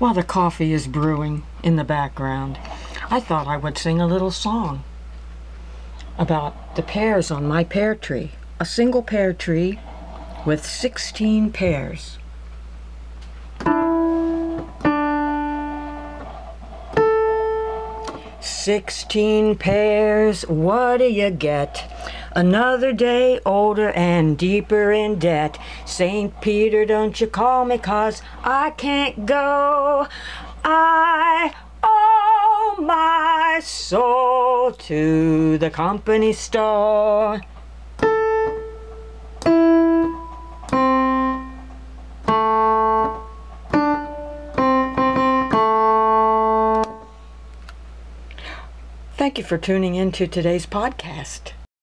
While the coffee is brewing in the background, I thought I would sing a little song about the pears on my pear tree. A single pear tree with 16 pears. Sixteen pears, what do you get? Another day older and deeper in debt. St. Peter, don't you call me, cause I can't go. I owe my soul to the company store. Thank you for tuning in to today's podcast.